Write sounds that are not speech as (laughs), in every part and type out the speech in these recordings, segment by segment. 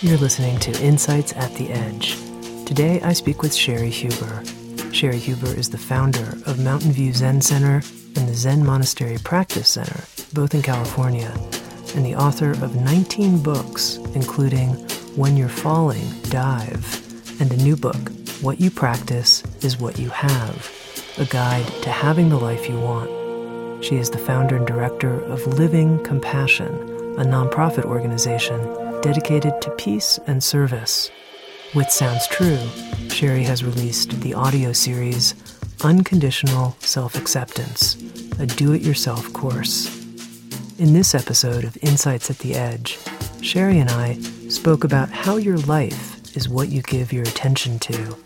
You're listening to Insights at the Edge. Today I speak with Cheri Huber. Cheri Huber is the founder of Mountain View Zen Center and the Zen Monastery Practice Center, both in California, and the author of 19 books, including When You're Falling, Dive, and a new book, What You Practice is What You Have, a guide to having the life you want. She is the founder and director of Living Compassion, a nonprofit organization dedicated to peace and service. With Sounds True, Cheri has released the audio series Unconditional Self Acceptance, a do it yourself course. In this episode of Insights at the Edge, Cheri and I spoke about how your life is what you give your attention to.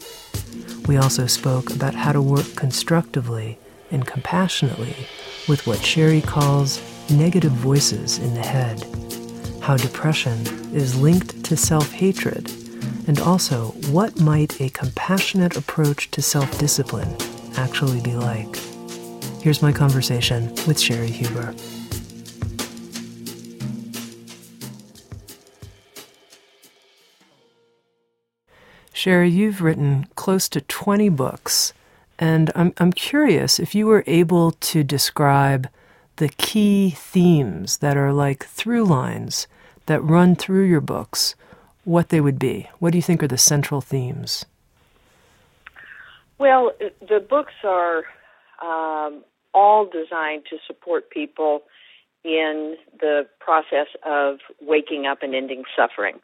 We also spoke about how to work constructively and compassionately with what Cheri calls negative voices in the head how depression is linked to self hatred, and also what might a compassionate approach to self discipline actually be like. Here's my conversation with Cheri Huber. Cheri, you've written close to 20 books, and I'm, I'm curious if you were able to describe the key themes that are like through lines that run through your books, what they would be. What do you think are the central themes? Well, the books are um, all designed to support people in the process of waking up and ending suffering.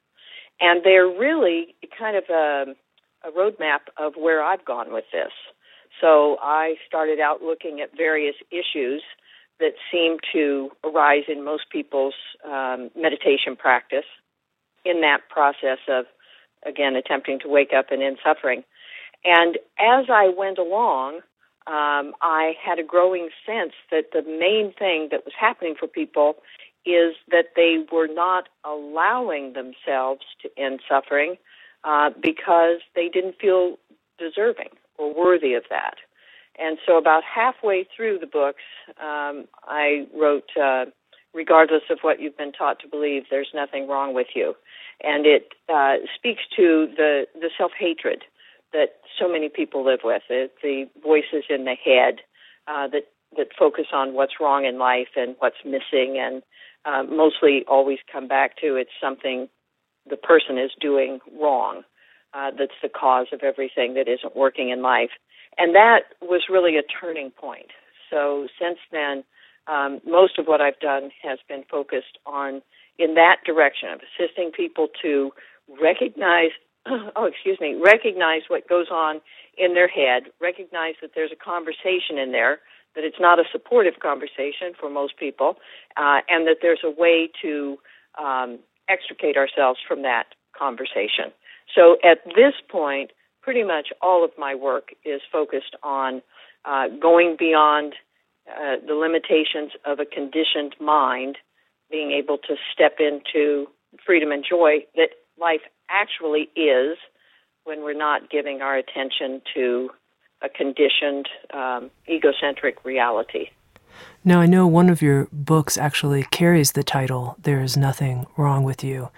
And they're really kind of a, a roadmap of where I've gone with this. So I started out looking at various issues that seem to arise in most people's um, meditation practice in that process of, again, attempting to wake up and end suffering. And as I went along, um, I had a growing sense that the main thing that was happening for people is that they were not allowing themselves to end suffering uh, because they didn't feel deserving or worthy of that. And so, about halfway through the books, um, I wrote, uh, regardless of what you've been taught to believe, there's nothing wrong with you. And it uh, speaks to the, the self hatred that so many people live with, the, the voices in the head uh, that, that focus on what's wrong in life and what's missing, and uh, mostly always come back to it's something the person is doing wrong. Uh, that's the cause of everything that isn't working in life. And that was really a turning point. So since then, um, most of what I've done has been focused on in that direction of assisting people to recognize, (clears throat) oh, excuse me, recognize what goes on in their head, recognize that there's a conversation in there, that it's not a supportive conversation for most people, uh, and that there's a way to um, extricate ourselves from that conversation. So at this point, pretty much all of my work is focused on uh, going beyond uh, the limitations of a conditioned mind, being able to step into freedom and joy that life actually is when we're not giving our attention to a conditioned, um, egocentric reality. Now, I know one of your books actually carries the title, There is Nothing Wrong with You.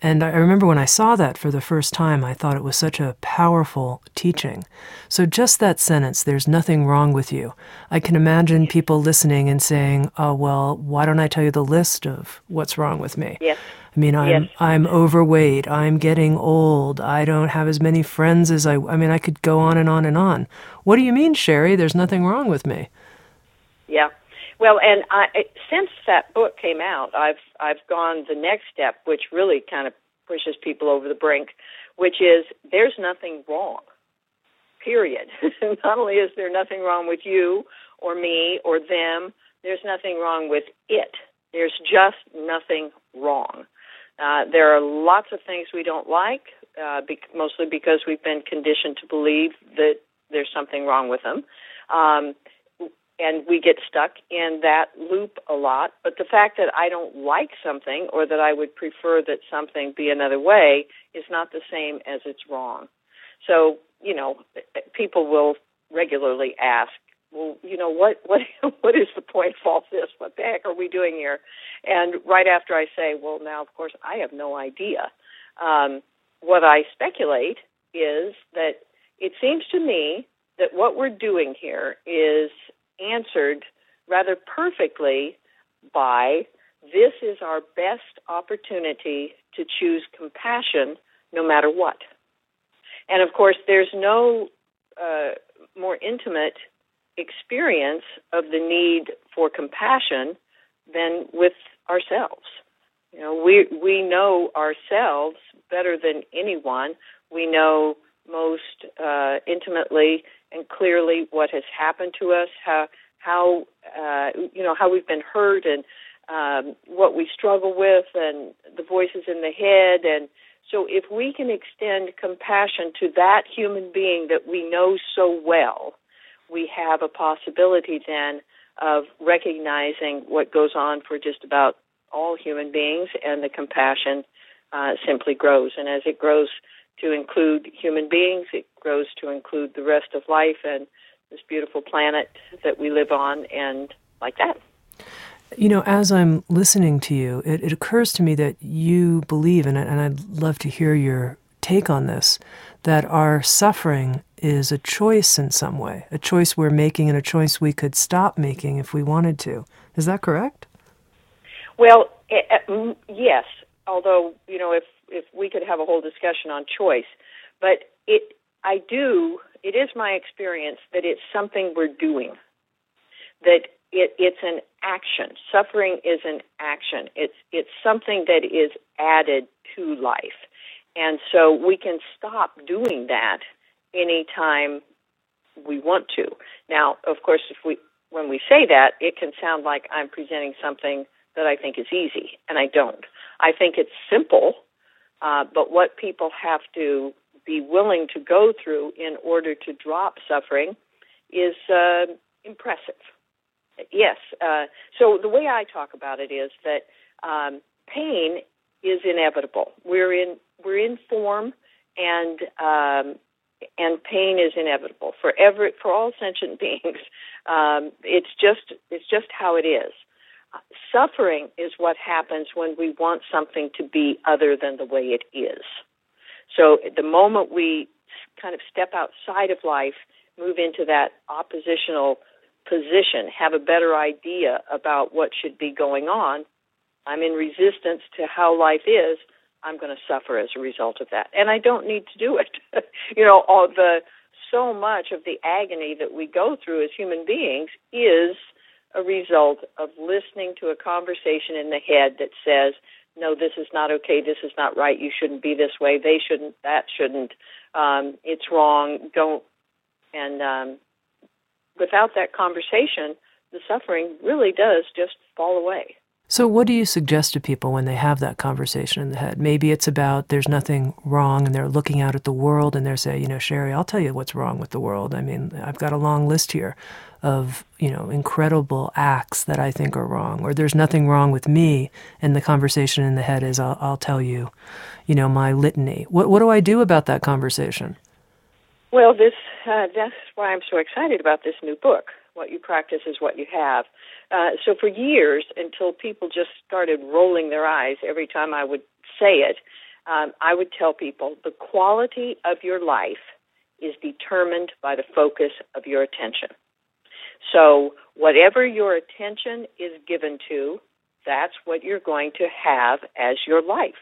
And I remember when I saw that for the first time, I thought it was such a powerful teaching. So, just that sentence, there's nothing wrong with you. I can imagine people listening and saying, oh, well, why don't I tell you the list of what's wrong with me? Yes. I mean, I'm yes. I'm overweight. I'm getting old. I don't have as many friends as I. I mean, I could go on and on and on. What do you mean, Cheri? There's nothing wrong with me. Yeah, well, and I, since that book came out, I've I've gone the next step, which really kind of pushes people over the brink, which is there's nothing wrong. period. (laughs) Not only is there nothing wrong with you or me or them, there's nothing wrong with it. There's just nothing wrong. Uh, there are lots of things we don't like, uh, be- mostly because we've been conditioned to believe that there's something wrong with them. Um, and we get stuck in that loop a lot. But the fact that I don't like something or that I would prefer that something be another way is not the same as it's wrong. So, you know, people will regularly ask, well, you know, what what (laughs) what is the point of all this? What the heck are we doing here? And right after I say, well, now of course I have no idea. Um, what I speculate is that it seems to me that what we're doing here is answered rather perfectly by this is our best opportunity to choose compassion no matter what. And of course, there's no uh, more intimate experience of the need for compassion than with ourselves. You know, we we know ourselves better than anyone. We know most uh, intimately and clearly what has happened to us, how how uh, you know how we've been hurt, and um, what we struggle with, and the voices in the head, and so if we can extend compassion to that human being that we know so well, we have a possibility then of recognizing what goes on for just about all human beings, and the compassion uh, simply grows. And as it grows to include human beings, it grows to include the rest of life and this beautiful planet that we live on, and like that. You know, as I'm listening to you, it, it occurs to me that you believe, and, and I'd love to hear your take on this, that our suffering is a choice in some way, a choice we're making and a choice we could stop making if we wanted to. Is that correct? Well, uh, yes. Although you know, if if we could have a whole discussion on choice, but it, I do. It is my experience that it's something we're doing. That it, it's an action. Suffering is an action. It's it's something that is added to life, and so we can stop doing that anytime we want to. Now, of course, if we when we say that, it can sound like I'm presenting something that I think is easy, and I don't. I think it's simple, uh, but what people have to be willing to go through in order to drop suffering is uh, impressive. Yes. Uh, so the way I talk about it is that um, pain is inevitable. We're in we're in form, and um, and pain is inevitable for every for all sentient (laughs) beings. Um, it's just it's just how it is. Suffering is what happens when we want something to be other than the way it is. So the moment we kind of step outside of life, move into that oppositional position, have a better idea about what should be going on, I'm in resistance to how life is, I'm going to suffer as a result of that. And I don't need to do it. (laughs) you know, all the so much of the agony that we go through as human beings is a result of listening to a conversation in the head that says, no, this is not okay, this is not right, you shouldn't be this way, they shouldn't, that shouldn't, um, it's wrong, don't. And um, without that conversation, the suffering really does just fall away. So, what do you suggest to people when they have that conversation in the head? Maybe it's about there's nothing wrong and they're looking out at the world and they're saying, you know, Cheri, I'll tell you what's wrong with the world. I mean, I've got a long list here of, you know, incredible acts that I think are wrong. Or there's nothing wrong with me. And the conversation in the head is, I'll, I'll tell you, you know, my litany. What, what do I do about that conversation? Well, this uh, that's why I'm so excited about this new book. What you practice is what you have. Uh, so for years, until people just started rolling their eyes every time I would say it, um, I would tell people the quality of your life is determined by the focus of your attention. So whatever your attention is given to, that's what you're going to have as your life.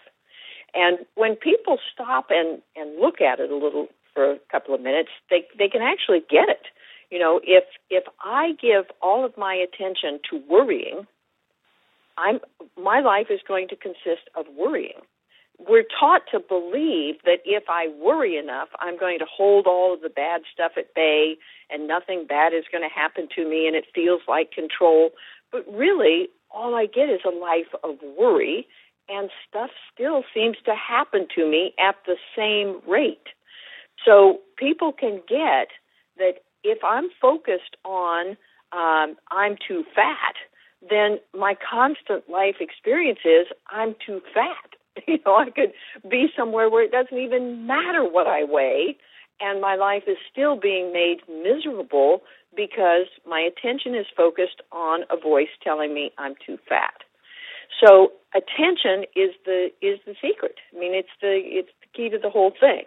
And when people stop and, and look at it a little for a couple of minutes, they they can actually get it. You know, if if I give all of my attention to worrying, I'm my life is going to consist of worrying. we're taught to believe that if I worry enough, I'm going to hold all of the bad stuff at bay and nothing bad is going to happen to me and it feels like control. But really, all I get is a life of worry and stuff still seems to happen to me at the same rate. So people can get that if I'm focused on um, I'm too fat, then my constant life experience is I'm too fat. (laughs) You know, I could be somewhere where it doesn't even matter what I weigh, and my life is still being made miserable because my attention is focused on a voice telling me I'm too fat. So attention is the is the secret. I mean, it's the it's the key to the whole thing.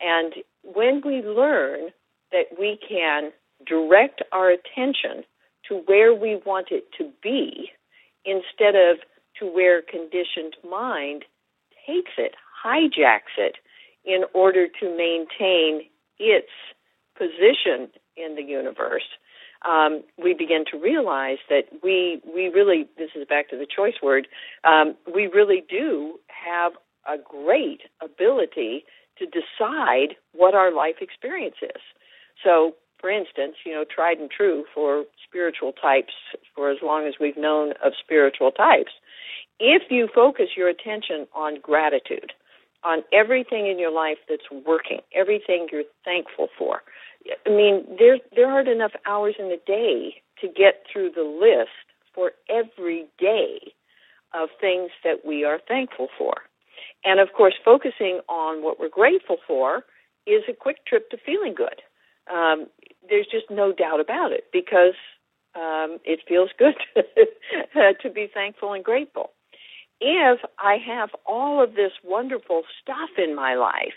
And when we learn that we can direct our attention to where we want it to be instead of to where conditioned mind takes it, hijacks it in order to maintain its position in the universe, um, we begin to realize that we we really this is back to the choice word um, we really do have a great ability to decide what our life experience is. So, for instance, you know, tried and true for spiritual types for as long as we've known of spiritual types. If you focus your attention on gratitude, on everything in your life that's working, everything you're thankful for, I mean, there there aren't enough hours in the day to get through the list for every day of things that we are thankful for. And of course, focusing on what we're grateful for is a quick trip to feeling good. Um, there's just no doubt about it because um, it feels good (laughs) to be thankful and grateful. If I have all of this wonderful stuff in my life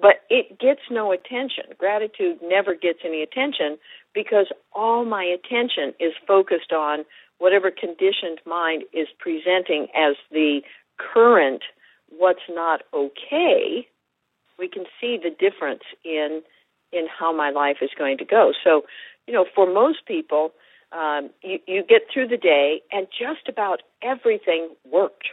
but it gets no attention. Gratitude never gets any attention because all my attention is focused on whatever conditioned mind is presenting as the current what's not okay. We can see the difference in in how my life is going to go. So, you know, for most people, um, you, you get through the day and just about everything worked.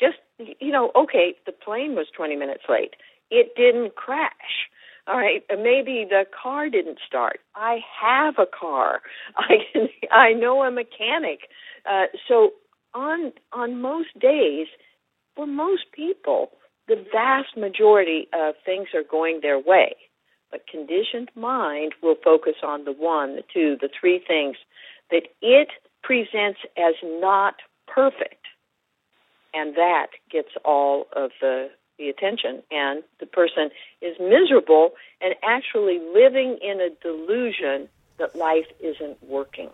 Just, you know, okay, the plane was 20 minutes late it didn't crash. All right, maybe the car didn't start. I have a car. (laughs) I can, I know a mechanic. Uh, so on on most days, for most people, the vast majority of things are going their way. But conditioned mind will focus on the one, the two, the three things that it presents as not perfect. And that gets all of the the attention and the person is miserable and actually living in a delusion that life isn't working.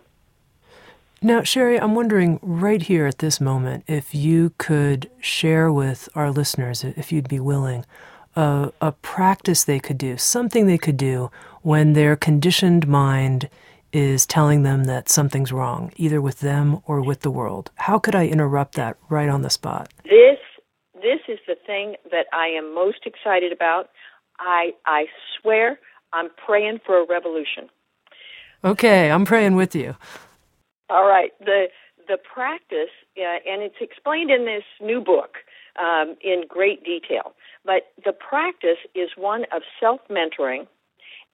Now, Cheri, I'm wondering right here at this moment if you could share with our listeners, if you'd be willing, a, a practice they could do, something they could do when their conditioned mind is telling them that something's wrong, either with them or with the world. How could I interrupt that right on the spot? This this is the thing that I am most excited about. I I swear I'm praying for a revolution. Okay, I'm praying with you. All right. The the practice, uh, and it's explained in this new book um, in great detail. But the practice is one of self mentoring,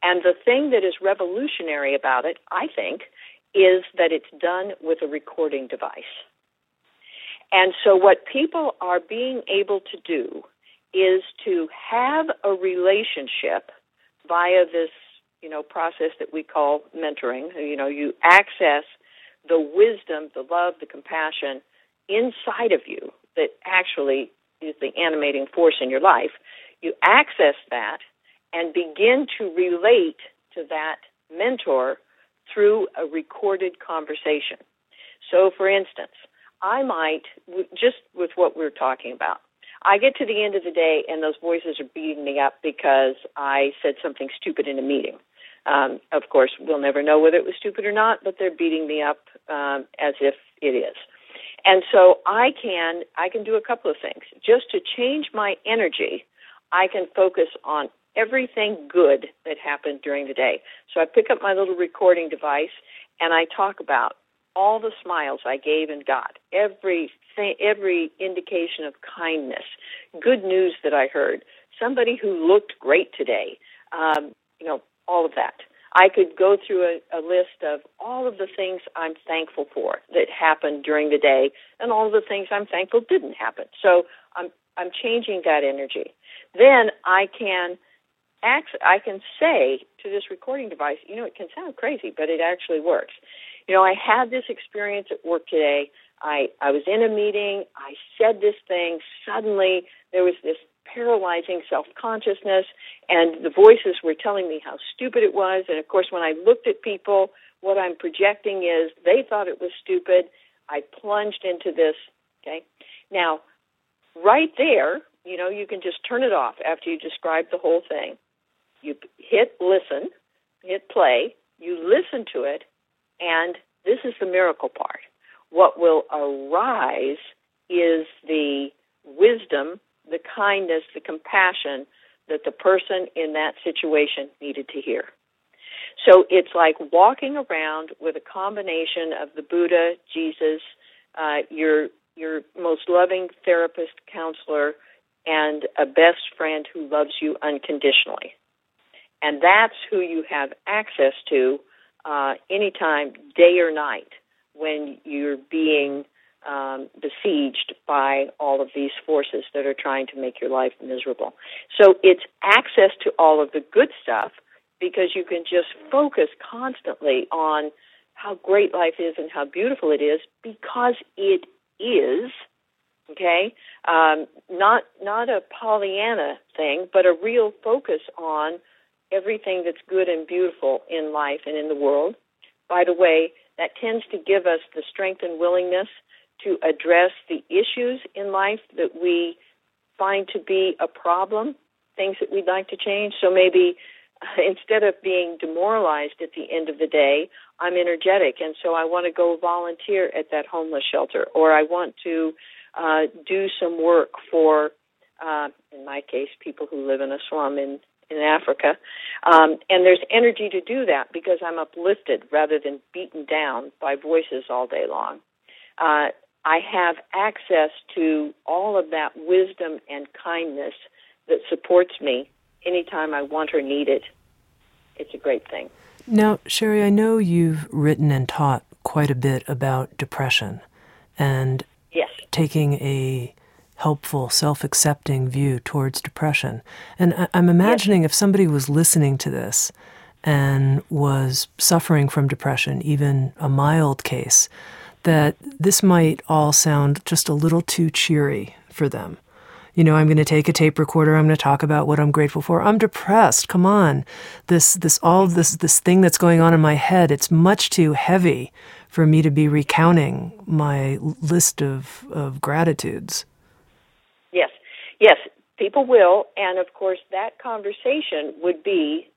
and the thing that is revolutionary about it, I think, is that it's done with a recording device. And so, what people are being able to do is to have a relationship via this, you know, process that we call mentoring. You know, you access the wisdom, the love, the compassion inside of you that actually is the animating force in your life. You access that and begin to relate to that mentor through a recorded conversation. So, for instance, I might, just with what we're talking about, I get to the end of the day and those voices are beating me up because I said something stupid in a meeting. Um, of course, we'll never know whether it was stupid or not, but they're beating me up um, as if it is. And so I can I can do a couple of things just to change my energy. I can focus on everything good that happened during the day. So I pick up my little recording device and I talk about all the smiles I gave and got, every every indication of kindness, good news that I heard, somebody who looked great today, um, you know, all of that. I could go through a, a list of all of the things I'm thankful for that happened during the day, and all of the things I'm thankful didn't happen. So I'm I'm changing that energy. Then I can act, I can say to this recording device, you know, it can sound crazy, but it actually works. You know, I had this experience at work today. I I was in a meeting. I said this thing. Suddenly, there was this paralyzing self consciousness, and the voices were telling me how stupid it was. And of course, when I looked at people, what I'm projecting is they thought it was stupid. I plunged into this. Okay. Now, right there, you know, you can just turn it off after you describe the whole thing. You hit listen, hit play, you listen to it, and this is the miracle part. What will arise is the wisdom the kindness, the compassion that the person in that situation needed to hear. So it's like walking around with a combination of the Buddha, Jesus, uh, your your most loving therapist, counselor, and a best friend who loves you unconditionally. And that's who you have access to uh, anytime, day or night, when you're being um, besieged by all of these forces that are trying to make your life miserable. So it's access to all of the good stuff because you can just focus constantly on how great life is and how beautiful it is because it is okay um, not not a pollyanna thing but a real focus on everything that's good and beautiful in life and in the world by the way that tends to give us the strength and willingness to address the issues in life that we find to be a problem, things that we'd like to change. So maybe (laughs) instead of being demoralized at the end of the day, I'm energetic, and so I want to go volunteer at that homeless shelter, or I want to uh, do some work for, uh, in my case, people who live in a slum in in Africa. Um, and there's energy to do that because I'm uplifted rather than beaten down by voices all day long. Uh, I have access to all of that wisdom and kindness that supports me anytime I want or need it. It's a great thing. Now, Cheri, I know you've written and taught quite a bit about depression and yes. taking a helpful, self accepting view towards depression. And I'm imagining yes. if somebody was listening to this and was suffering from depression, even a mild case, that this might all sound just a little too cheery for them. You know, I'm going to take a tape recorder. I'm going to talk about what I'm grateful for. I'm depressed. Come on, this this all this this thing that's going on in my head. It's much too heavy for me to be recounting my list of of gratitudes. Yes, yes, people will, and of course, that conversation would be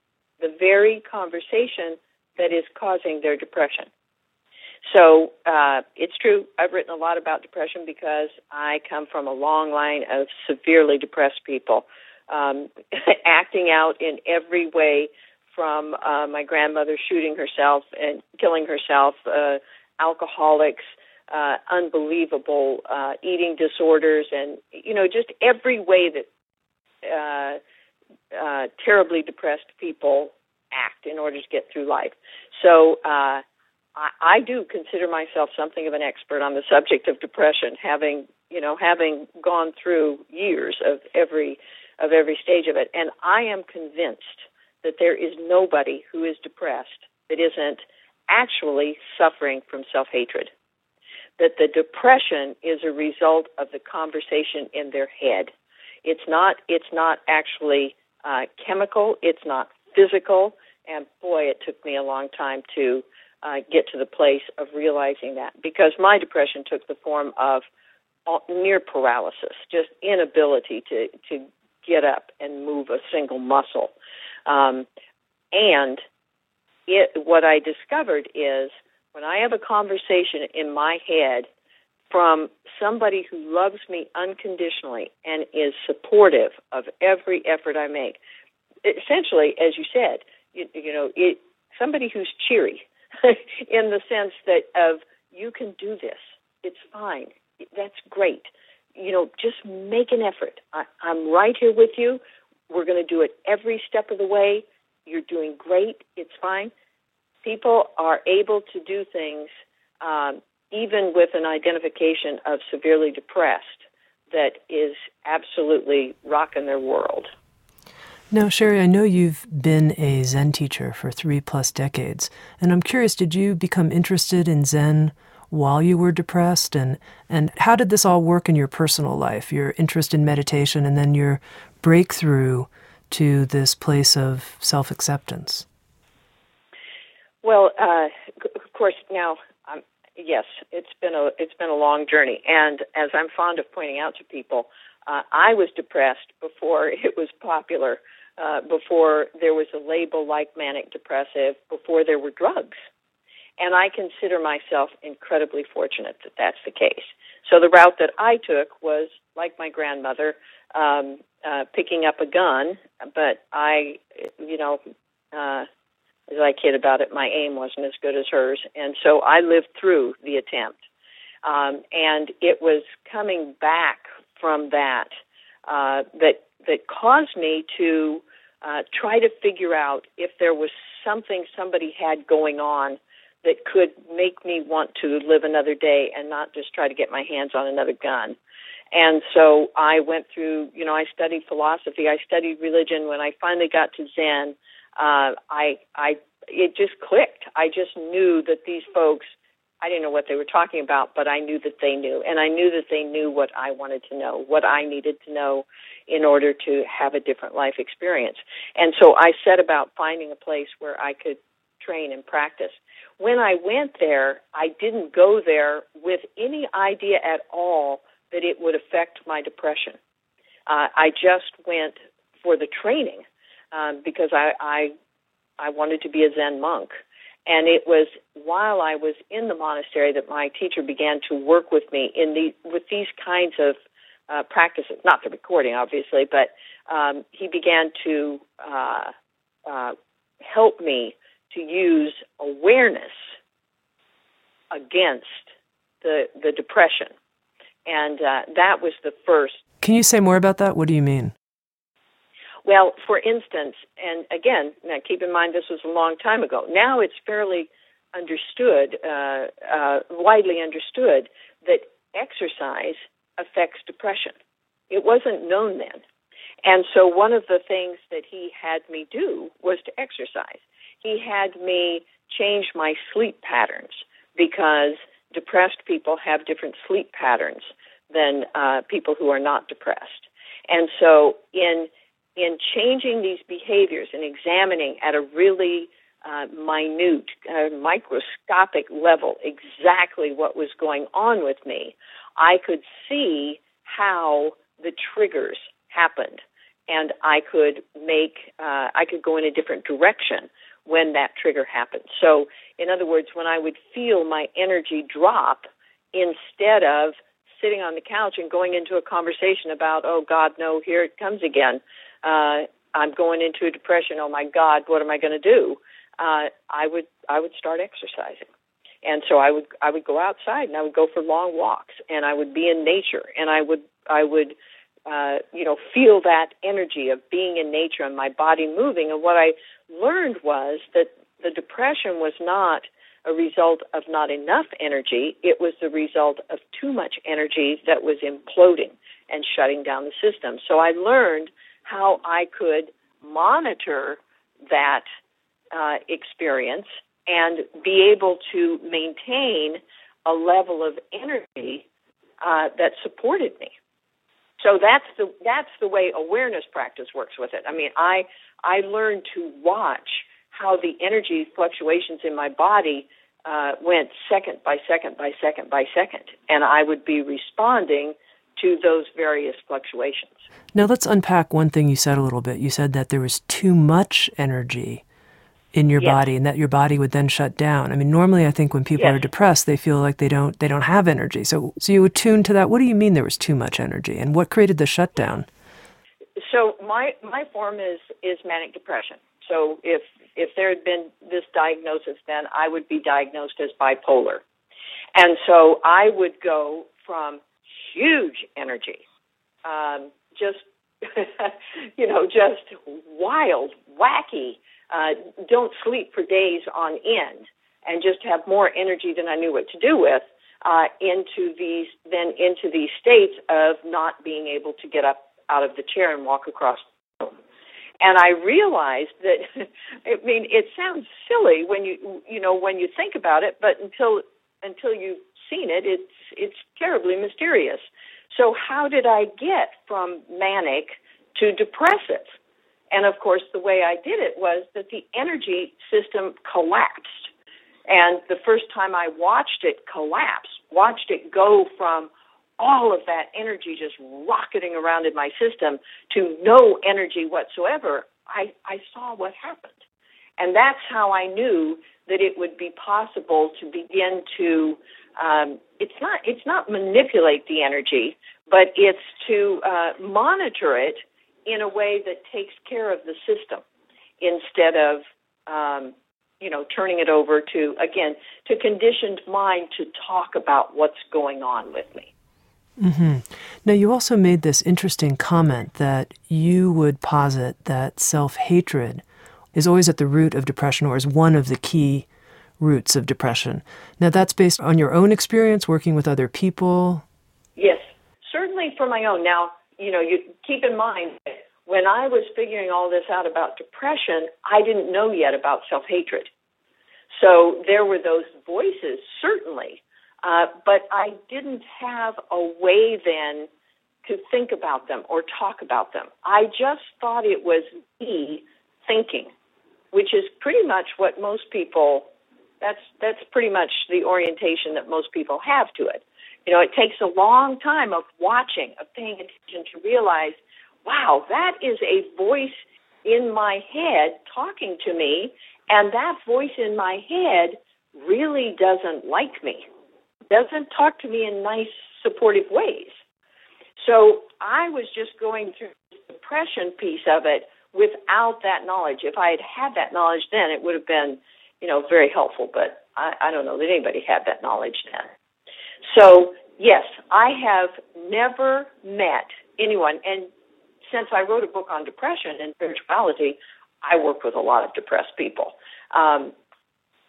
the very conversation that is causing their depression. So uh, it's true. I've written a lot about depression because I come from a long line of severely depressed people, um, (laughs) acting out in every way from uh, my grandmother shooting herself and killing herself, uh, alcoholics, uh, unbelievable uh, eating disorders, and you know just every way that uh, uh, terribly depressed people act in order to get through life. So. Uh, I, I do consider myself something of an expert on the subject of depression, having you know having gone through years of every of every stage of it, and I am convinced that there is nobody who is depressed that isn't actually suffering from self hatred. That the depression is a result of the conversation in their head. It's not. It's not actually uh, chemical. It's not physical. And boy, it took me a long time to uh, get to the place of realizing that because my depression took the form of near paralysis, just inability to to get up and move a single muscle. Um, and it, what I discovered is when I have a conversation in my head from somebody who loves me unconditionally and is supportive of every effort I make, essentially, as you said, you, you know, it, somebody who's cheery, (laughs) in the sense that of you can do this. It's fine. that's great. You know, just make an effort. I, I'm right here with you. We're going to do it every step of the way. You're doing great. It's fine. People are able to do things um, even with an identification of severely depressed that is absolutely rocking their world. Now, Cheri, I know you've been a Zen teacher for three plus decades, and I'm curious, did you become interested in Zen while you were depressed? And, and how did this all work in your personal life, your interest in meditation, and then your breakthrough to this place of self acceptance? Well, uh, of course, now um, yes, it's been a it's been a long journey, and as I'm fond of pointing out to people, uh, I was depressed before (laughs) it was popular, uh, before there was a label like manic depressive, before there were drugs, and I consider myself incredibly fortunate that that's the case. So the route that I took was like my grandmother, um, uh, picking up a gun, but I, you know. Uh, as I kid about it, my aim wasn't as good as hers, and so I lived through the attempt. Um, and it was coming back from that uh, that that caused me to uh, try to figure out if there was something somebody had going on that could make me want to live another day and not just try to get my hands on another gun. And so I went through, you know, I studied philosophy, I studied religion. When I finally got to Zen, uh, I I it just clicked. I just knew that these folks. I didn't know what they were talking about, but I knew that they knew, and I knew that they knew what I wanted to know, what I needed to know in order to have a different life experience. And so I set about finding a place where I could train and practice. When I went there, I didn't go there with any idea at all that it would affect my depression. Uh, I just went for the training um, because I, I I wanted to be a Zen monk. And it was while I was in the monastery that my teacher began to work with me in the with these kinds of uh, practices. Not the recording, obviously, but um, he began to uh, uh, help me to use awareness against the the depression, and uh, that was the first. Can you say more about that? What do you mean? Well, for instance, and again, now keep in mind this was a long time ago. Now it's fairly understood, uh, uh, widely understood, that exercise affects depression. It wasn't known then. And so one of the things that he had me do was to exercise. He had me change my sleep patterns because depressed people have different sleep patterns than uh, people who are not depressed. And so in in changing these behaviors and examining at a really uh, minute, uh, microscopic level exactly what was going on with me, I could see how the triggers happened, and I could make, uh, I could go in a different direction when that trigger happened. So, in other words, when I would feel my energy drop, instead of sitting on the couch and going into a conversation about, oh God, no, here it comes again uh, I'm going into a depression. Oh my God, what am I going to do? Uh, I would I would start exercising, and so I would I would go outside and I would go for long walks and I would be in nature and I would I would uh, you know feel that energy of being in nature and my body moving. And what I learned was that the depression was not a result of not enough energy. It was the result of too much energy that was imploding and shutting down the system. So I learned how I could monitor that uh, experience and be able to maintain a level of energy uh, that supported me. So that's the that's the way awareness practice works with it. I mean, I I learned to watch how the energy fluctuations in my body uh, went second by second by second by second, and I would be responding to those various fluctuations. Now let's unpack one thing you said a little bit. You said that there was too much energy in your yes. body and that your body would then shut down. I mean normally I think when people yes. are depressed they feel like they don't they don't have energy. So so you attune to that. What do you mean there was too much energy and what created the shutdown? So my my form is is manic depression. So if if there had been this diagnosis then I would be diagnosed as bipolar. And so I would go from huge energy, um, just (laughs) you know, just wild, wacky. Uh, don't sleep for days on end, and just have more energy than I knew what to do with. Uh, into these, then into these states of not being able to get up out of the chair and walk across the room. And I realized that, (laughs) I mean, it sounds silly when you, you know, when you think about it, but until until you've seen it, it's it's terribly mysterious. So how did I get from manic to depressive? And of course, the way I did it was that the energy system collapsed. And the first time I watched it collapse, watched it go from all of that energy just rocketing around in my system to no energy whatsoever, I, I saw what happened. And that's how I knew that it would be possible to begin to um, it's not it's not manipulate the energy, but it's to uh, monitor it in a way that takes care of the system instead of um, you know turning it over to again to conditioned mind to talk about what's going on with me. Mm-hmm. Now, you also made this interesting comment that you would posit that self hatred is always at the root of depression or is one of the key roots of depression. Now, that's based on your own experience working with other people? Yes, certainly for my own. Now, you know, you keep in mind when I was figuring all this out about depression, I didn't know yet about self hatred. So there were those voices, certainly, uh, but I didn't have a way then to think about them or talk about them. I just thought it was me thinking, which is pretty much what most people that's that's pretty much the orientation that most people have to it. You know, it takes a long time of watching, of paying attention to realize, wow, that is a voice in my head talking to me, and that voice in my head really doesn't like me, doesn't talk to me in nice, supportive ways. So I was just going through the depression piece of it without that knowledge. If I had had that knowledge then, it would have been you know, very helpful, but I, I don't know that anybody had that knowledge then. So, yes, I have never met anyone, and since I wrote a book on depression and spirituality, I work with a lot of depressed people. Um,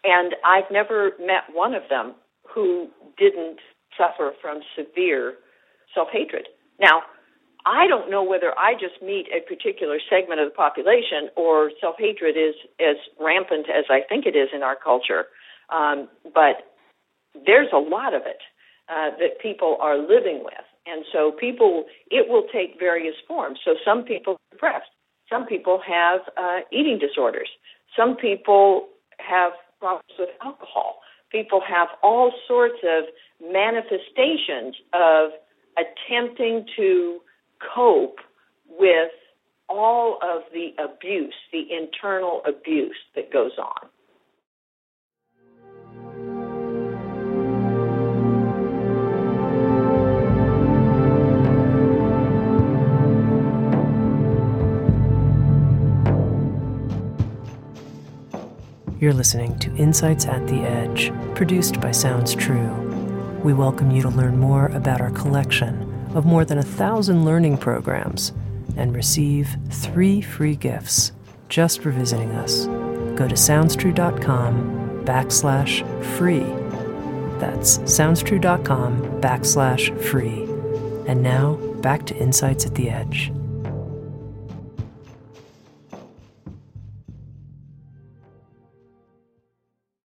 and I've never met one of them who didn't suffer from severe self hatred. Now, I don't know whether I just meet a particular segment of the population or self hatred is as rampant as I think it is in our culture. Um, but there's a lot of it uh, that people are living with. And so people, it will take various forms. So some people are depressed. Some people have uh, eating disorders. Some people have problems with alcohol. People have all sorts of manifestations of attempting to cope with all of the abuse, the internal abuse that goes on. You're listening to Insights at the Edge, produced by Sounds True. We welcome you to learn more about our collection of more than a thousand learning programs and receive three free gifts just for visiting us. Go to soundstrue.com backslash free. That's soundstrue.com backslash free. And now back to Insights at the Edge.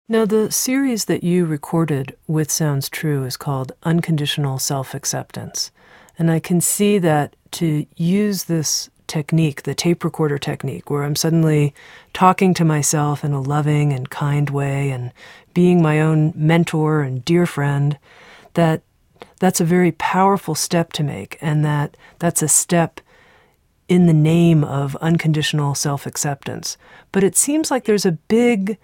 Now, the series that you recorded with Sounds True is called Unconditional Self Acceptance. And I can see that to use this technique, the tape recorder technique, where I'm suddenly talking to myself in a loving and kind way and being my own mentor and dear friend, that that's a very powerful step to make, and that that's a step in the name of unconditional self acceptance. But it seems like there's a big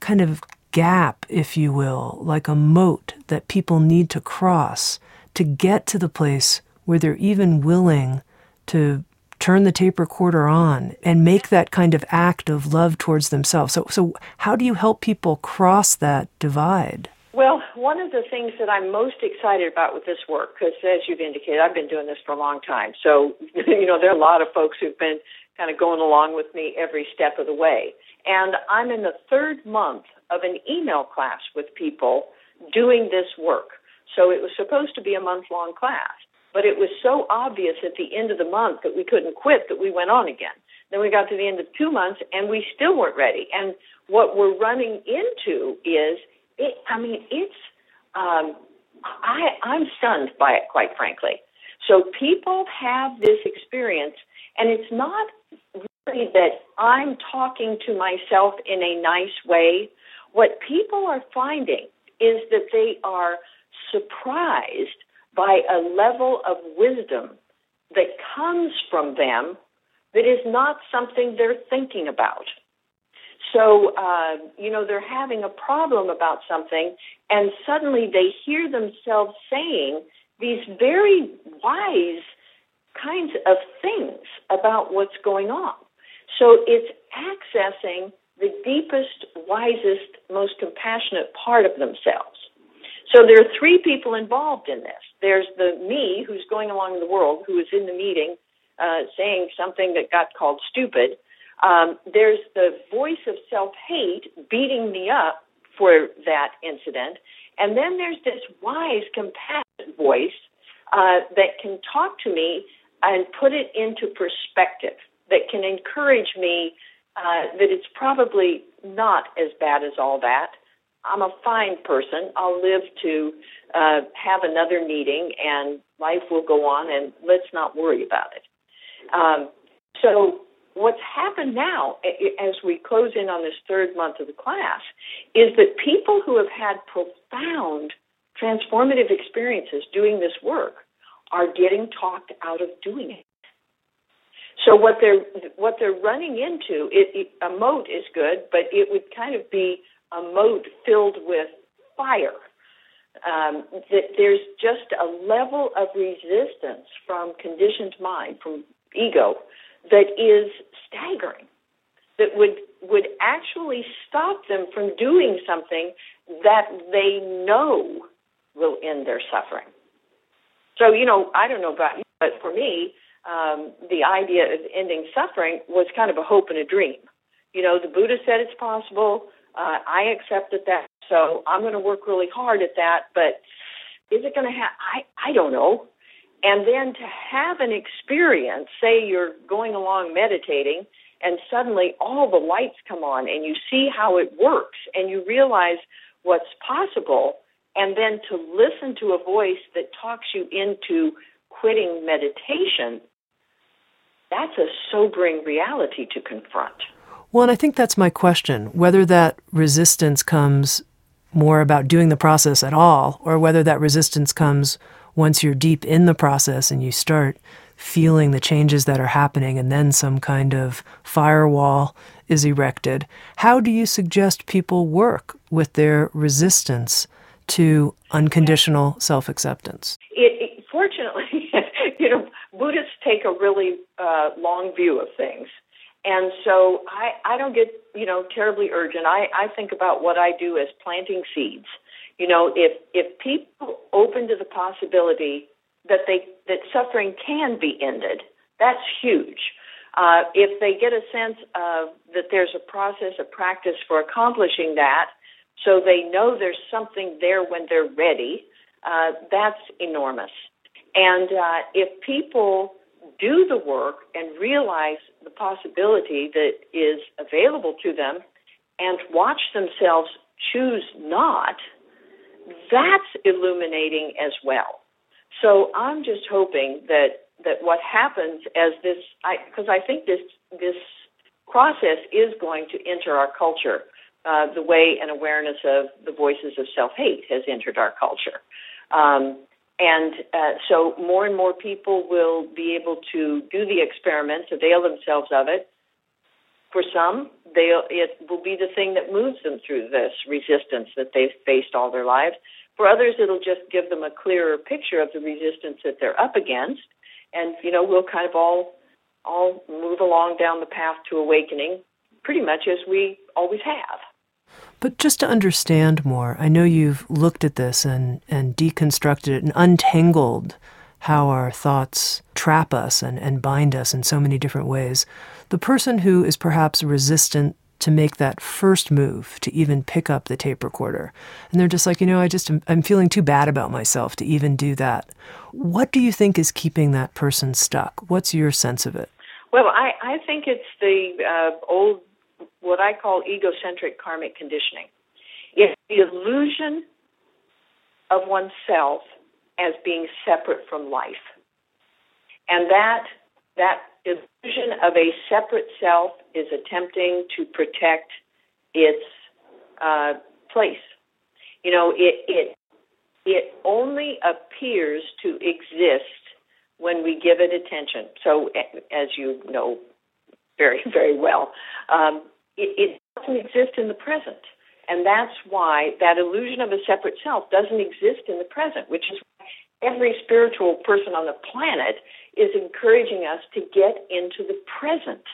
kind of gap, if you will, like a moat that people need to cross to get to the place where they're even willing to turn the tape recorder on and make that kind of act of love towards themselves. So, so how do you help people cross that divide? Well, one of the things that I'm most excited about with this work, because as you've indicated, I've been doing this for a long time. So, (laughs) you know, there are a lot of folks who've been kind of going along with me every step of the way. And I'm in the third month of an email class with people doing this work. So it was supposed to be a month long class, but it was so obvious at the end of the month that we couldn't quit that we went on again. Then we got to the end of two months and we still weren't ready. And what we're running into is it, I mean, it's, um, I, I'm stunned by it, quite frankly. So people have this experience, and it's not really that I'm talking to myself in a nice way. What people are finding is that they are surprised by a level of wisdom that comes from them that is not something they're thinking about. So, uh, you know, they're having a problem about something, and suddenly they hear themselves saying these very wise kinds of things about what's going on. So it's accessing the deepest, wisest, most compassionate part of themselves. So there are three people involved in this. There's the me who's going along the world, who is in the meeting uh, saying something that got called stupid. Um, there's the voice of self hate beating me up for that incident. And then there's this wise, compassionate voice uh, that can talk to me and put it into perspective, that can encourage me uh, that it's probably not as bad as all that. I'm a fine person. I'll live to uh, have another meeting and life will go on and let's not worry about it. Um, so what's happened now, as we close in on this third month of the class, is that people who have had profound transformative experiences doing this work are getting talked out of doing it. So what they're what they're running into, it, it, a moat is good, but it would kind of be a moat filled with fire. Um, that there's just a level of resistance from conditioned mind, from ego, that is staggering, that would would actually stop them from doing something that they know will end their suffering. So, you know, I don't know about you, but for me, um, the idea of ending suffering was kind of a hope and a dream. You know, the Buddha said it's possible. Uh, I accepted that, so I'm going to work really hard at that. But is it going to happen? I I don't know. And then to have an experience, say you're going along meditating and suddenly all the lights come on and you see how it works and you realize what's possible and then to listen to a voice that talks you into quitting meditation, that's a sobering reality to confront. Well, and I think that's my question whether that resistance comes more about doing the process at all, or whether that resistance comes once you're deep in the process and you start feeling the changes that are happening and then some kind of firewall is erected, how do you suggest people work with their resistance to unconditional self acceptance? Fortunately, (laughs) you know, Buddhists take a really uh, long view of things. And so I, I don't get, you know, terribly urgent. I, I think about what I do as planting seeds. You know, if if people open to the possibility that they that suffering can be ended, that's huge. Uh, if they get a sense of that there's a process, a practice for accomplishing that, so they know there's something there when they're ready, uh, that's enormous. And uh, if people do the work and realize the possibility that is available to them and watch themselves choose not, that's illuminating as well. So I'm just hoping that that what happens as this, because I, I, think this this process is going to enter our culture uh, the way an awareness of the voices of self hate has entered our culture. Um, and uh, so more and more people will be able to do the experiments, avail themselves of it. For some, they it will be the thing that moves them through this resistance that they've faced all their lives. For others, it'll just give them a clearer picture of the resistance that they're up against, and you know we'll kind of all all move along down the path to awakening, pretty much as we always have. But just to understand more, I know you've looked at this and, and deconstructed it and untangled how our thoughts trap us and, and bind us in so many different ways. The person who is perhaps resistant to make that first move to even pick up the tape recorder. And they're just like, you know, I just, I'm feeling too bad about myself to even do that. What do you think is keeping that person stuck? What's your sense of it? Well, I, I think it's the uh, old what I call egocentric karmic conditioning. It's the illusion of oneself as being separate from life. And that that illusion of a separate self is attempting to protect its uh, place. You know, it it it only appears to exist when we give it attention. So, as you know very (laughs) very well, um, it, it doesn't exist in the present. And that's why that illusion of a separate self doesn't exist in the present, which is why every spiritual person on the planet is encouraging us to get into the present.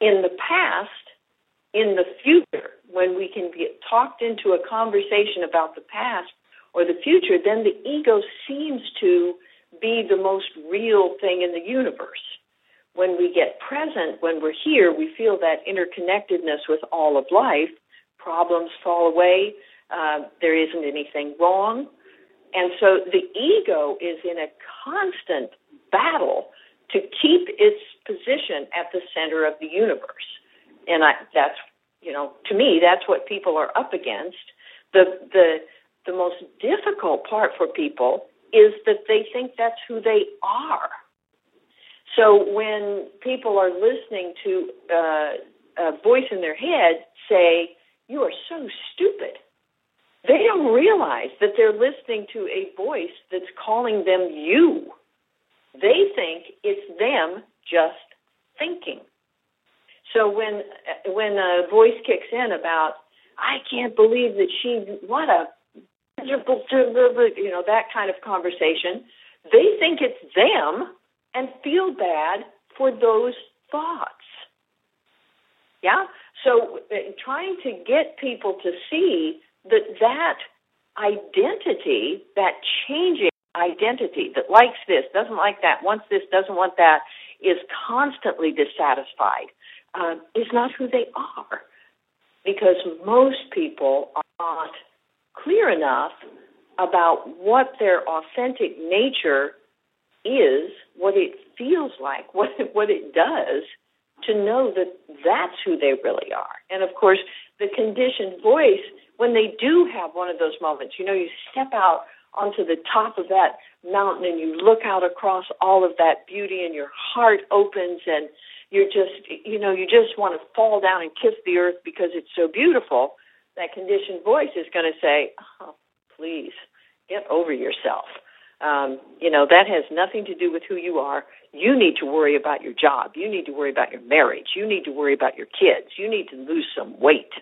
In the past, in the future, when we can get talked into a conversation about the past or the future, then the ego seems to be the most real thing in the universe when we get present, when we're here, we feel that interconnectedness with all of life. Problems fall away. Uh, there isn't anything wrong. And so the ego is in a constant battle to keep its position at the center of the universe. And I, that's, you know, to me, that's what people are up against. The, the, the most difficult part for people is that they think that's who they are so when people are listening to uh, a voice in their head say, You are so stupid, they don't realize that they're listening to a voice that's calling them you. They think it's them just thinking. So when when a voice kicks in about I can't believe that she what a you know that kind of conversation, they think it's them and feel bad for those thoughts. Yeah? So uh, trying to get people to see that that identity, that changing identity that likes this, doesn't like that, wants this, doesn't want that, is constantly dissatisfied, uh, is not who they are. Because most people are not clear enough about what their authentic nature is, what it feels like, (laughs) what it, what it does to know that that's who they really are. And of course, the conditioned voice, when they do have one of those moments, you know, you step out onto the top of that mountain and you look out across all of that beauty and your heart opens and you're just, you know, you just want to fall down and kiss the earth because it's so beautiful. That conditioned voice is going to say, oh, please get over yourself um, you know, that has nothing to do with who you are. You need to worry about your job. You need to worry about your marriage. You need to worry about your kids. You need to lose some weight.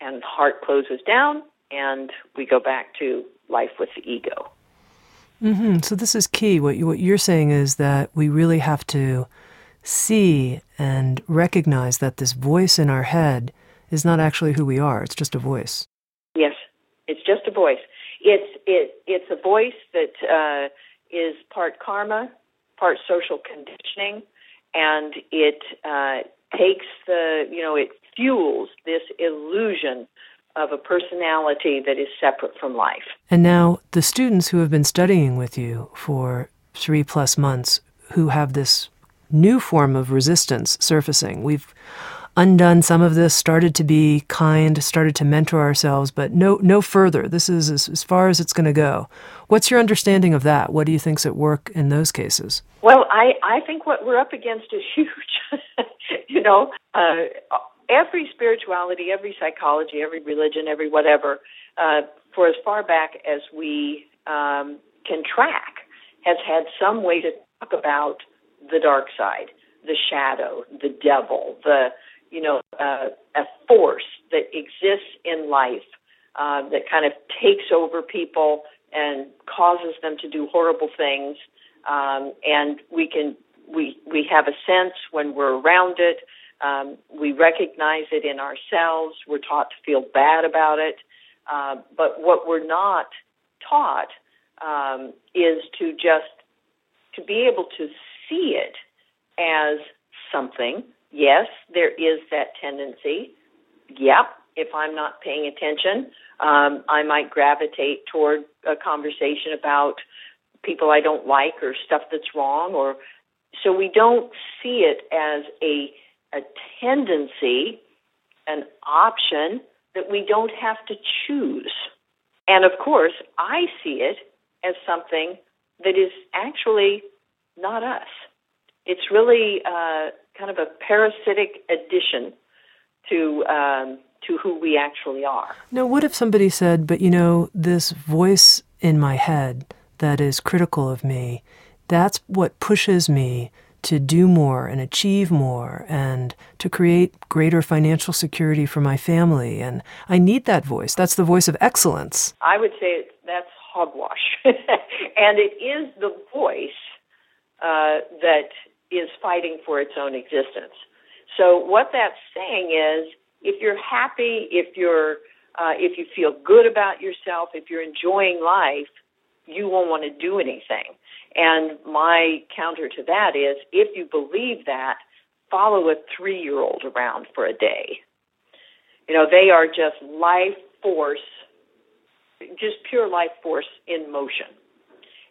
And heart closes down, and we go back to life with the ego. Mm-hmm. So this is key. What you, what you're saying is that we really have to see and recognize that this voice in our head is not actually who we are. It's just a voice. Yes, it's just a voice. It's it it's a voice that uh, is part karma, part social conditioning, and it uh, takes the you know it fuels this illusion of a personality that is separate from life. And now the students who have been studying with you for three plus months, who have this new form of resistance surfacing, we've undone some of this, started to be kind, started to mentor ourselves, but no, no further. This is as, as far as it's going to go. What's your understanding of that? What do you think's at work in those cases? Well, I, I think what we're up against is (laughs) huge. you know, uh, every spirituality, every psychology, every religion, every whatever, uh, for as far back as we um, can track, has had some way to talk about the dark side, the shadow, the devil, the you know, uh, a force that exists in life uh, that kind of takes over people and causes them to do horrible things. Um, and we can we we have a sense when we're around it Um, we recognize it in ourselves. We're taught to feel bad about it. Uh, but what we're not taught um, is to just to be able to see it as something. Yes, there is that tendency. Yep, if I'm not paying attention, um, I might gravitate toward a conversation about people I don't like or stuff that's wrong or so we don't see it as a a tendency, an option that we don't have to choose. And of course, I see it as something that is actually not us. It's really uh, kind of a parasitic addition to um, to who we actually are. Now, what if somebody said, "But you know, this voice in my head that is critical of me, that's what pushes me to do more and achieve more and to create greater financial security for my family. And I need that voice. That's the voice of excellence. I would say that's hogwash. (laughs) and it is the voice uh, that is fighting for its own existence. So what that's saying is if you're happy, if you're uh, if you feel good about yourself, if you're enjoying life, you won't want to do anything. And my counter to that is if you believe that, follow a three year old around for a day. You know, they are just life force, just pure life force in motion.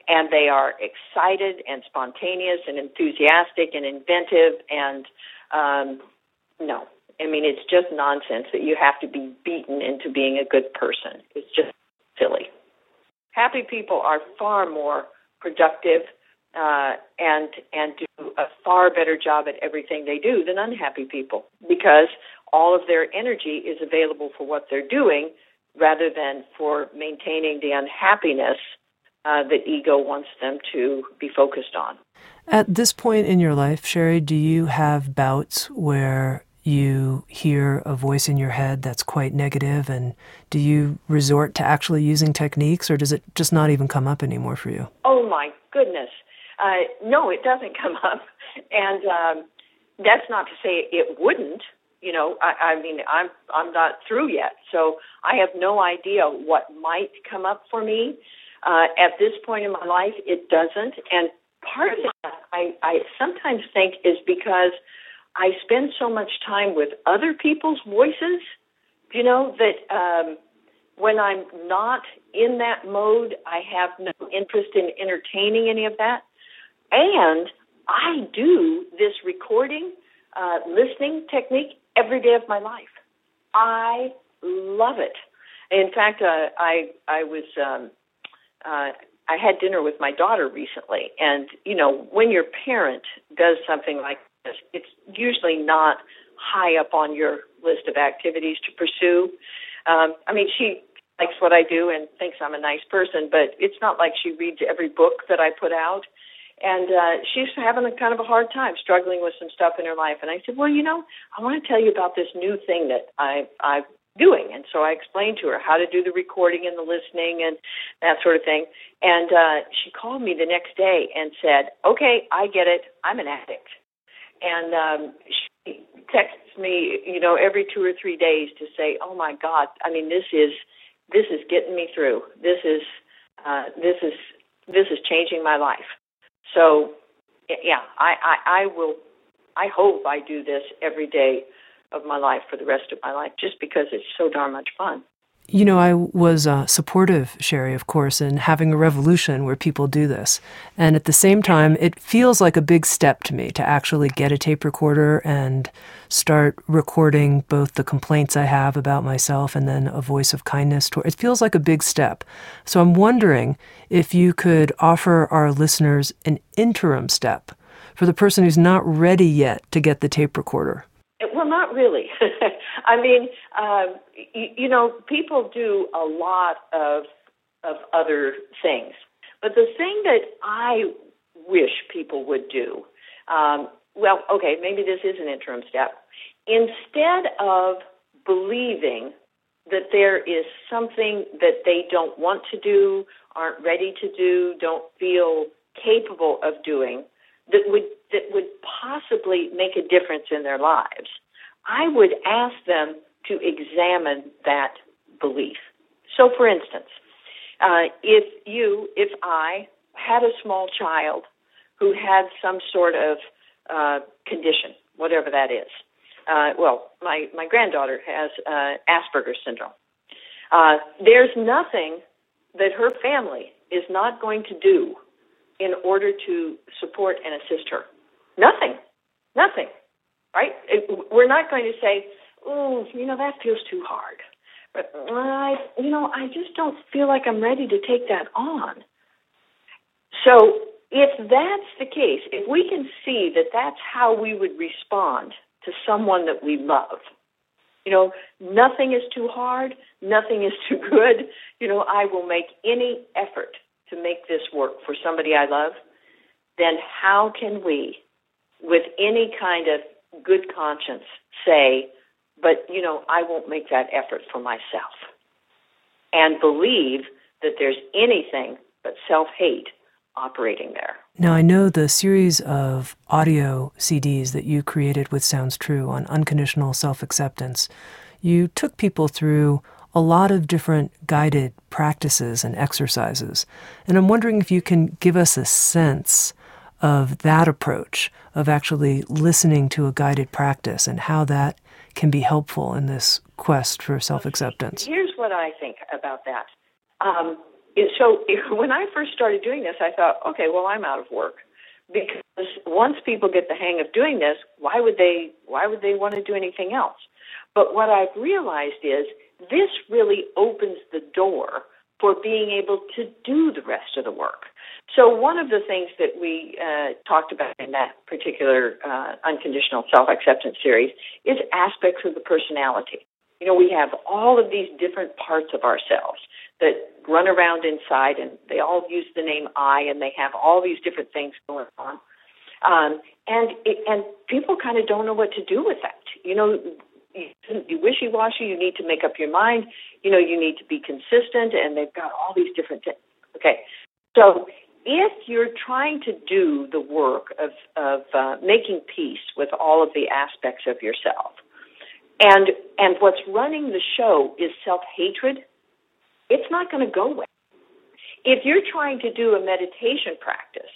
And they are excited and spontaneous and enthusiastic and inventive and um, no. I mean, it's just nonsense that you have to be beaten into being a good person. It's just silly. Happy people are far more productive uh, and and do a far better job at everything they do than unhappy people because all of their energy is available for what they're doing rather than for maintaining the unhappiness uh, that ego wants them to be focused on. At this point in your life, Cheri, do you have bouts where you hear a voice in your head that's quite negative? And do you resort to actually using techniques or does it just not even come up anymore for you? Oh my goodness. Uh, no it doesn't (laughs) come up. And um, that's not to say it wouldn't you know I, I mean i'm i'm not through yet. So i have no idea what might come up for me uh, at this point in my life it doesn't and part of that i i sometimes think is because I spend so much time with other people's voices, you know, that um, when I'm not in that mode, I have no interest in entertaining any of that. And I do this recording, uh, listening technique every day of my life. I love it. In fact, uh, I I was um, uh, I had dinner with my daughter recently, and you know when your parent does something like this, it's usually not high up on your list of activities to pursue. Um, I mean, she likes what I do and thinks I'm a nice person, but it's not like she reads every book that I put out. And uh, she's having a kind of a hard time, struggling with some stuff in her life. And I said, well, you know, I want to tell you about this new thing that I I'm doing. And so I explained to her how to do the recording and the listening and that sort of thing. And uh, she called me the next day and said, okay, I get it. I'm an addict and um, she texts me, you know, every two or three days to say, "Oh my God, I mean, this is this is getting me through. This is uh, this is this is changing my life." So, yeah, I, I I will. I hope I do this every day of my life for the rest of my life, just because it's so darn much fun. You know, I was uh, supportive, Cheri, of course, in having a revolution where people do this. And at the same time, it feels like a big step to me to actually get a tape recorder and start recording both the complaints I have about myself and then a voice of kindness. Toward, it feels like a big step. So I'm wondering if you could offer our listeners an interim step for the person who's not ready yet to get the tape recorder. Well, not really. (laughs) I mean, uh, you, you know, people do a lot of of other things, but the thing that I wish people would do, um, well, okay, maybe this is an interim step. Instead of believing that there is something that they don't want to do, aren't ready to do, don't feel capable of doing, that would that would possibly make a difference in their lives, I would ask them to examine that belief. So, for instance, uh, if you, if I had a small child who had some sort of uh, condition, whatever that is, uh, well, my my granddaughter has uh, Asperger's syndrome. Uh, there's nothing that her family is not going to do in order to support and assist her. Nothing, nothing, right? It, we're not going to say, "Oh, you know, that feels too hard." But I, you know, I just don't feel like I'm ready to take that on. So, if that's the case, if we can see that that's how we would respond to someone that we love, you know, nothing is too hard, nothing is too good. You know, I will make any effort to make this work for somebody I love. Then how can we, with any kind of good conscience, say, but, you know, I won't make that effort for myself? And believe that there's anything but self hate operating there. Now, I know the series of audio CDs that you created with Sounds True on unconditional self acceptance, you took people through a lot of different guided practices and exercises. And I'm wondering if you can give us a sense of that approach of actually listening to a guided practice and how that can be helpful in this quest for self acceptance. Here's what I think about that. Um, so (laughs) when I first started doing this, I thought, okay, well, I'm out of work because once people get the hang of doing this, why would they why would they want to do anything else? But what I've realized is this really opens the door for being able to do the rest of the work. So one of the things that we uh, talked about in that particular uh, unconditional self-acceptance series is aspects of the personality. You know, we have all of these different parts of ourselves that run around inside, and they all use the name I, and they have all these different things going on. Um, and it, and people kind of don't know what to do with that. You know, you wishy washy. You need to make up your mind. You know, you need to be consistent, and they've got all these different things. Okay, so if you're trying to do the work of of uh, making peace with all of the aspects of yourself, and and what's running the show is self hatred it's not going to go well. If you're trying to do a meditation practice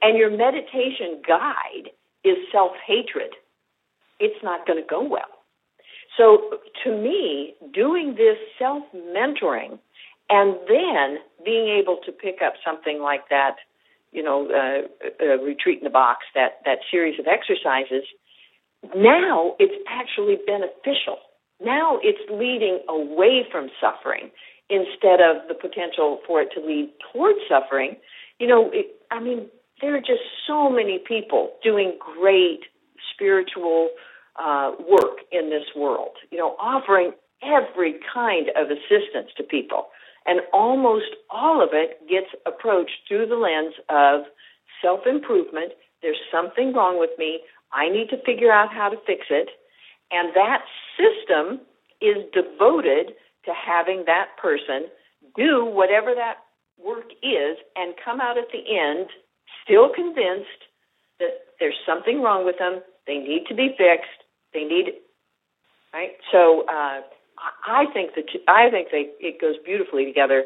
and your meditation guide is self hatred, it's not going to go well. So, to me, doing this self mentoring and then being able to pick up something like that, you know, uh, uh, retreat in the box, that that series of exercises, now it's actually beneficial. Now it's leading away from suffering instead of the potential for it to lead towards suffering. You know, it, I mean, there are just so many people doing great spiritual uh, work in this world, you know, offering every kind of assistance to people. And almost all of it gets approached through the lens of self improvement. There's something wrong with me. I need to figure out how to fix it. And that system is devoted to having that person do whatever that work is and come out at the end still convinced that there's something wrong with them, they need to be fixed, they need right. So uh, I think that I think they it goes beautifully together,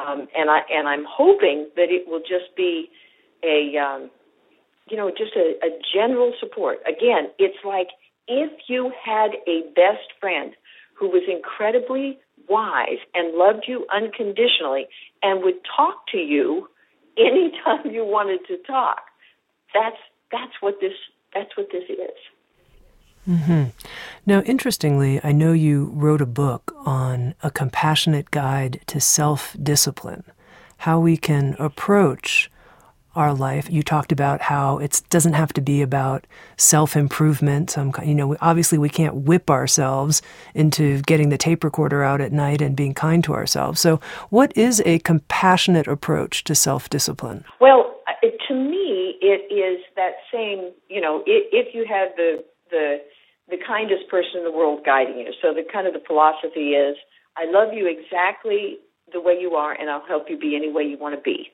um, and I and I'm hoping that it will just be a um, you know just a, a general support. Again, it's like if you had a best friend who was incredibly wise and loved you unconditionally and would talk to you anytime (laughs) you wanted to talk. That's that's what this that's what this is. Mm-hmm. Now, interestingly, I know you wrote a book on a compassionate guide to self discipline, how we can approach our life. You talked about how it doesn't have to be about self improvement. Some, you know, obviously we can't whip ourselves into getting the tape recorder out at night and being kind to ourselves. So, what is a compassionate approach to self discipline? Well, to me, it is that same. You know, if you have the the the kindest person in the world guiding you. So the kind of the philosophy is, I love you exactly the way you are, and I'll help you be any way you want to be.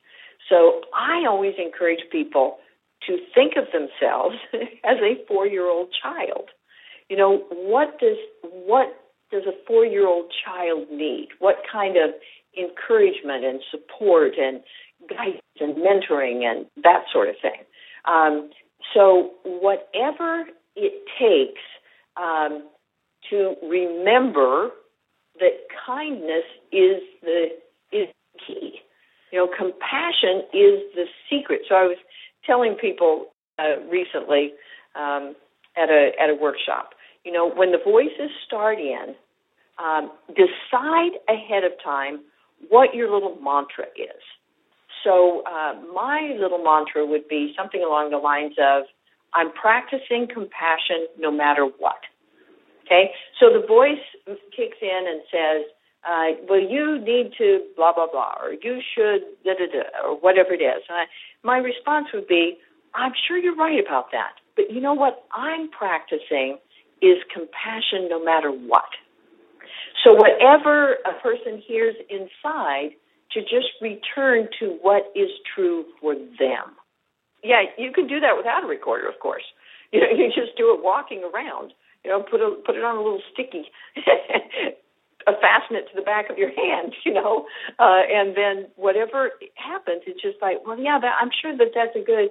So I always encourage people to think of themselves (laughs) as a four-year-old child. You know, what does what does a four-year-old child need? What kind of encouragement and support and guidance and mentoring and that sort of thing? Um, so, whatever it takes um, to remember that kindness is the is key. You know, compassion is the secret. So I was telling people uh, recently um, at a at a workshop. You know, when the voices start in, um, decide ahead of time what your little mantra is. So uh, my little mantra would be something along the lines of, "I'm practicing compassion no matter what." Okay, so the voice kicks in and says, uh, well, you need to blah, blah, blah, or you should da, da, da, or whatever it is. I, my response would be, I'm sure you're right about that. But you know what I'm practicing is compassion no matter what. So whatever a person hears inside, to just return to what is true for them. Yeah, you can do that without a recorder, of course. (laughs) You know, you just do it walking around. You know, put a put it on a little sticky (laughs) fasten it to the back of your hand, (laughs) you know, uh, and then whatever happens, it's just like, well, yeah, that, I'm sure that that's a good.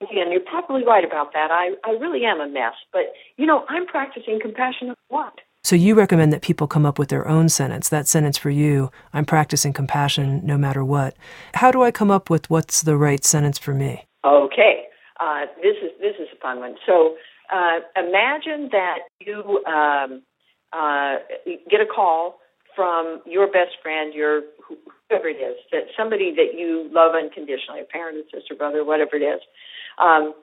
And you're probably right about that. I I really am a mess, but you know, I'm practicing compassion what. So you recommend that people come up with their own sentence. That sentence for you, I'm practicing compassion no matter what. How do I come up with what's the right sentence for me? Okay, uh, this is this is a fun one. So uh, imagine that you um, uh, get a call from your best friend, your whoever it is, that somebody that you love unconditionally, a parent, a sister, brother, whatever it is, um,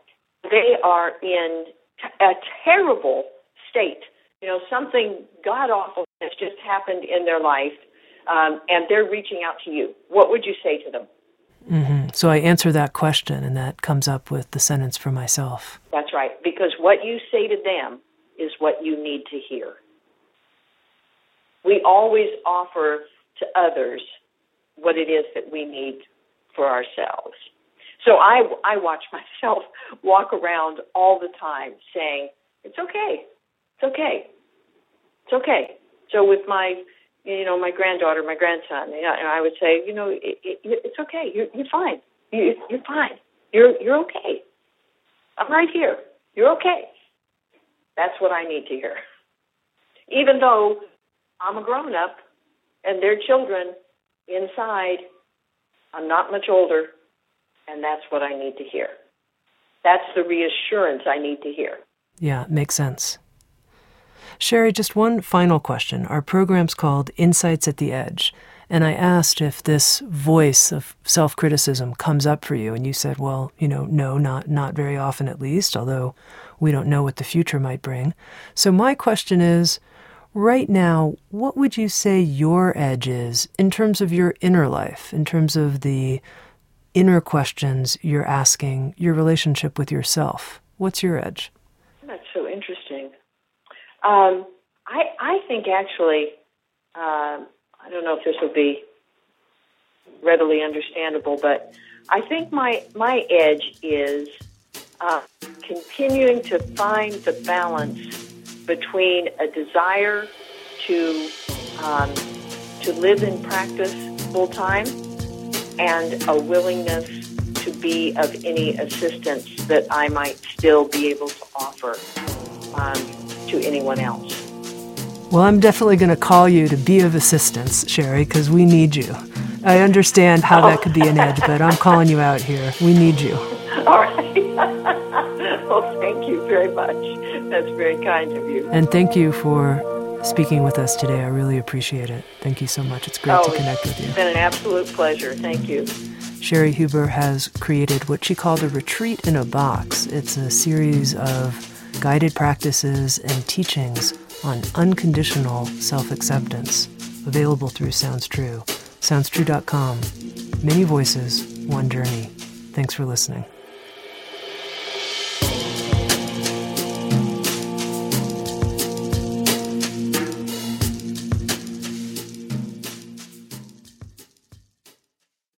they are in t- a terrible state. You know, something god awful has just happened in their life, um, and they're reaching out to you. What would you say to them? Mm-hmm. So I answer that question, and that comes up with the sentence for myself. That's right, because what you say to them is what you need to hear we always offer to others what it is that we need for ourselves. So I, I watch (laughs) myself walk around all the time saying, it's okay. It's okay. It's okay. So with my, you know, my granddaughter, my grandson, you know, I would say, you know, it, it, it's okay. You're, you're fine. You, you're fine. You're, you're okay. I'm right here. You're okay. That's what I need to hear. Even though I'm a grown up and they're children inside. I'm not much older, and that's what I need to hear. That's the reassurance I need to hear. Yeah, makes sense. Cheri, just one final question. Our program's called Insights at the Edge. And I asked if this voice of self criticism comes up for you. And you said, well, you know, no, not, not very often at least, although we don't know what the future might bring. So my question is Right now, what would you say your edge is in terms of your inner life, in terms of the inner questions you're asking, your relationship with yourself? What's your edge? Um, I I think actually, uh, I don't know if this will be readily understandable, but I think my my edge is uh, continuing to find the balance between a desire to um, to live in practice full time and a willingness to be of any assistance that I might still be able to offer. Um, to anyone else. Well, I'm definitely going to call you to be of assistance, Cheri, because we need you. I understand how oh. that could be an edge, but I'm calling you out here. We need you. (laughs) All right. (laughs) well, thank you very much. That's very kind of you. And thank you for speaking with us today. I really appreciate it. Thank you so much. It's great oh, to connect with you. It's been an absolute pleasure. Thank you. Cheri Huber has created what she called a retreat in a box. It's a series of guided practices and teachings on unconditional self acceptance, available through Sounds True. SoundsTrue.com. Many voices, one journey. Thanks for listening.